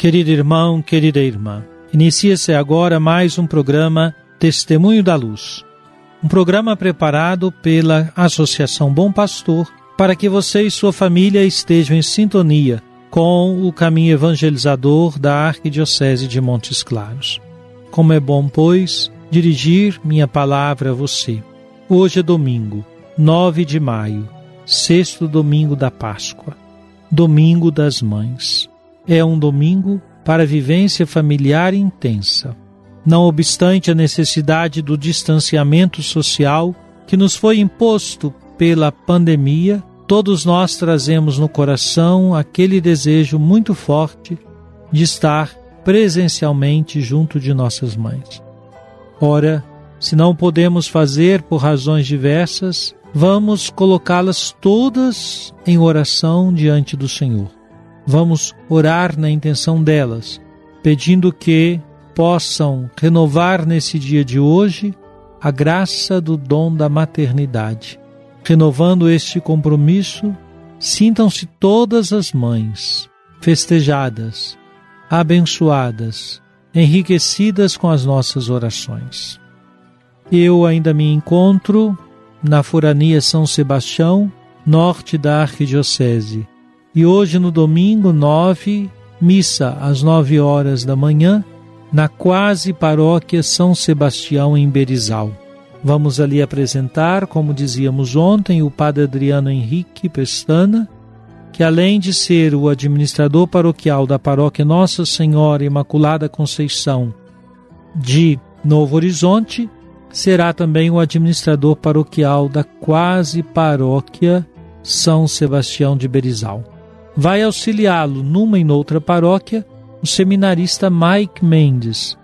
Querido irmão, querida irmã, inicia-se agora mais um programa Testemunho da Luz. Um programa preparado pela Associação Bom Pastor para que você e sua família estejam em sintonia com o caminho evangelizador da Arquidiocese de Montes Claros. Como é bom, pois, dirigir minha palavra a você. Hoje é domingo, 9 de maio, sexto domingo da Páscoa, domingo das mães é um domingo para vivência familiar intensa. Não obstante a necessidade do distanciamento social que nos foi imposto pela pandemia, todos nós trazemos no coração aquele desejo muito forte de estar presencialmente junto de nossas mães. Ora, se não podemos fazer por razões diversas, vamos colocá-las todas em oração diante do Senhor vamos orar na intenção delas, pedindo que possam renovar nesse dia de hoje a graça do dom da maternidade. Renovando este compromisso, sintam-se todas as mães festejadas, abençoadas, enriquecidas com as nossas orações. Eu ainda me encontro na Forania São Sebastião, norte da Arquidiocese e hoje, no domingo 9, missa às 9 horas da manhã, na quase paróquia São Sebastião, em Berizal. Vamos ali apresentar, como dizíamos ontem, o Padre Adriano Henrique Pestana, que além de ser o administrador paroquial da paróquia Nossa Senhora Imaculada Conceição de Novo Horizonte, será também o administrador paroquial da quase paróquia São Sebastião de Berizal vai auxiliá-lo numa e noutra paróquia o seminarista Mike Mendes,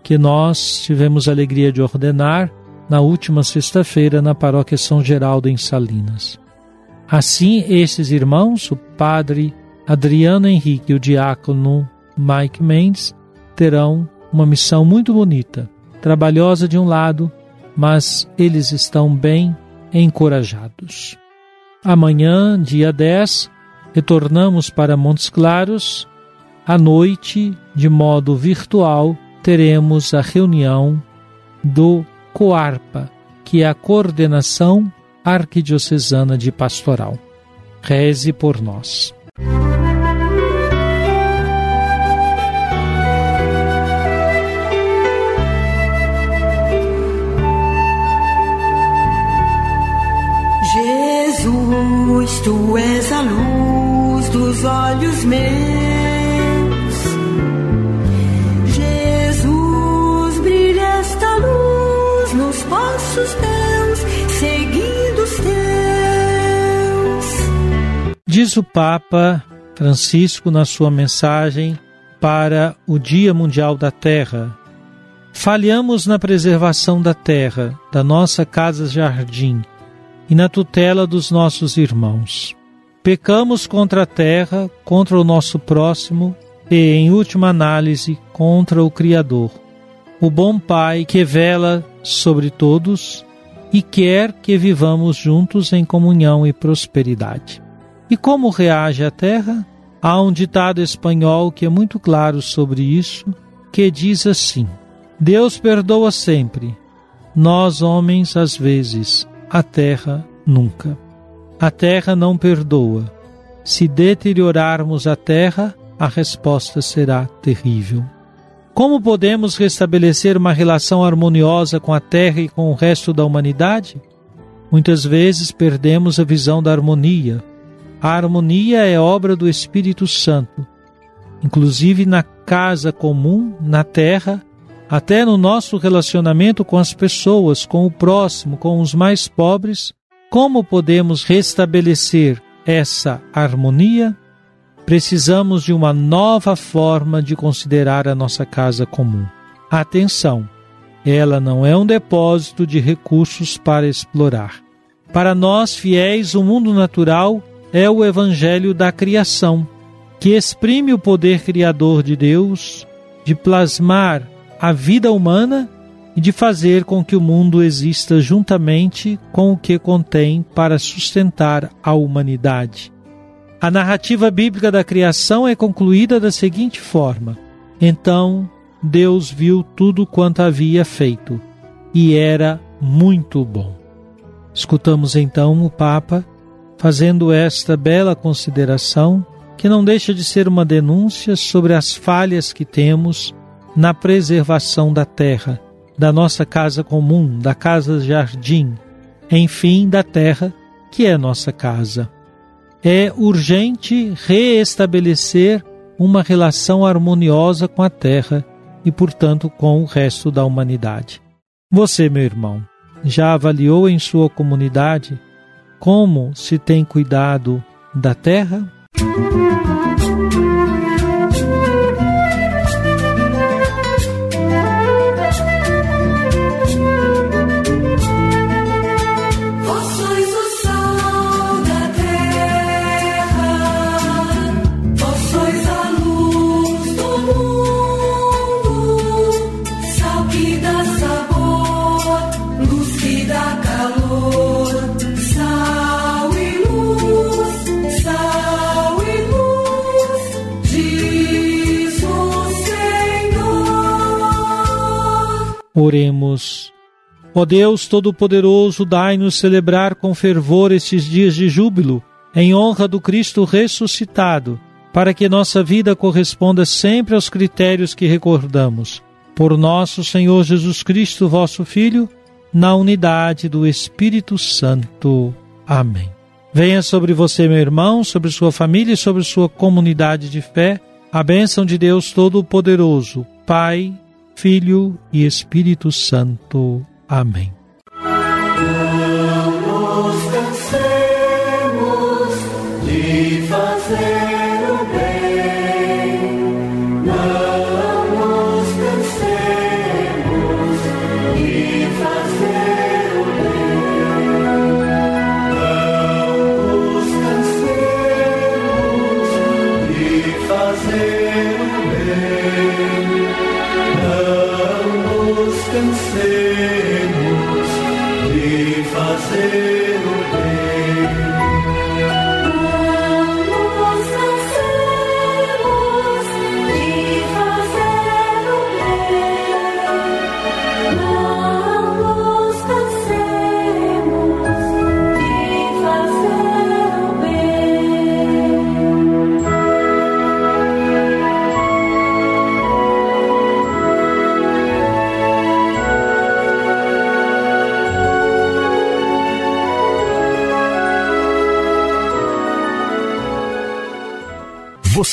que nós tivemos a alegria de ordenar na última sexta-feira na paróquia São Geraldo em Salinas. Assim, esses irmãos, o padre Adriano Henrique e o diácono Mike Mendes, terão uma missão muito bonita, trabalhosa de um lado, mas eles estão bem encorajados. Amanhã, dia 10, retornamos para Montes Claros. À noite, de modo virtual, teremos a reunião do COARPA, que é a Coordenação Arquidiocesana de Pastoral. Reze por nós. Jesus, tu és a luz dos olhos meus. Jesus, brilha esta luz nos passos teus, seguindo os teus. Diz o Papa Francisco na sua mensagem para o Dia Mundial da Terra. Falhamos na preservação da terra, da nossa casa-jardim e na tutela dos nossos irmãos. Pecamos contra a terra, contra o nosso próximo e, em última análise, contra o Criador, o bom Pai que vela sobre todos e quer que vivamos juntos em comunhão e prosperidade. E como reage a terra? Há um ditado espanhol que é muito claro sobre isso, que diz assim: Deus perdoa sempre, nós homens às vezes a terra nunca. A terra não perdoa. se deteriorarmos a terra, a resposta será terrível. Como podemos restabelecer uma relação harmoniosa com a terra e com o resto da humanidade? Muitas vezes perdemos a visão da harmonia. A harmonia é obra do Espírito Santo. Inclusive na casa comum, na terra, até no nosso relacionamento com as pessoas, com o próximo, com os mais pobres, como podemos restabelecer essa harmonia? Precisamos de uma nova forma de considerar a nossa casa comum. Atenção! Ela não é um depósito de recursos para explorar. Para nós fiéis, o mundo natural é o evangelho da criação, que exprime o poder criador de Deus de plasmar a vida humana e de fazer com que o mundo exista juntamente com o que contém para sustentar a humanidade. A narrativa bíblica da criação é concluída da seguinte forma: Então Deus viu tudo quanto havia feito, e era muito bom. Escutamos então o Papa fazendo esta bela consideração, que não deixa de ser uma denúncia sobre as falhas que temos na preservação da terra da nossa casa comum, da casa jardim, enfim, da terra que é nossa casa. É urgente reestabelecer uma relação harmoniosa com a terra e, portanto, com o resto da humanidade. Você, meu irmão, já avaliou em sua comunidade como se tem cuidado da terra? Música Oremos. Ó Deus Todo-Poderoso, dai-nos celebrar com fervor estes dias de júbilo, em honra do Cristo ressuscitado, para que nossa vida corresponda sempre aos critérios que recordamos. Por nosso Senhor Jesus Cristo, vosso Filho, na unidade do Espírito Santo. Amém. Venha sobre você, meu irmão, sobre sua família e sobre sua comunidade de fé, a bênção de Deus Todo-Poderoso, Pai, Filho e Espírito Santo. Amém.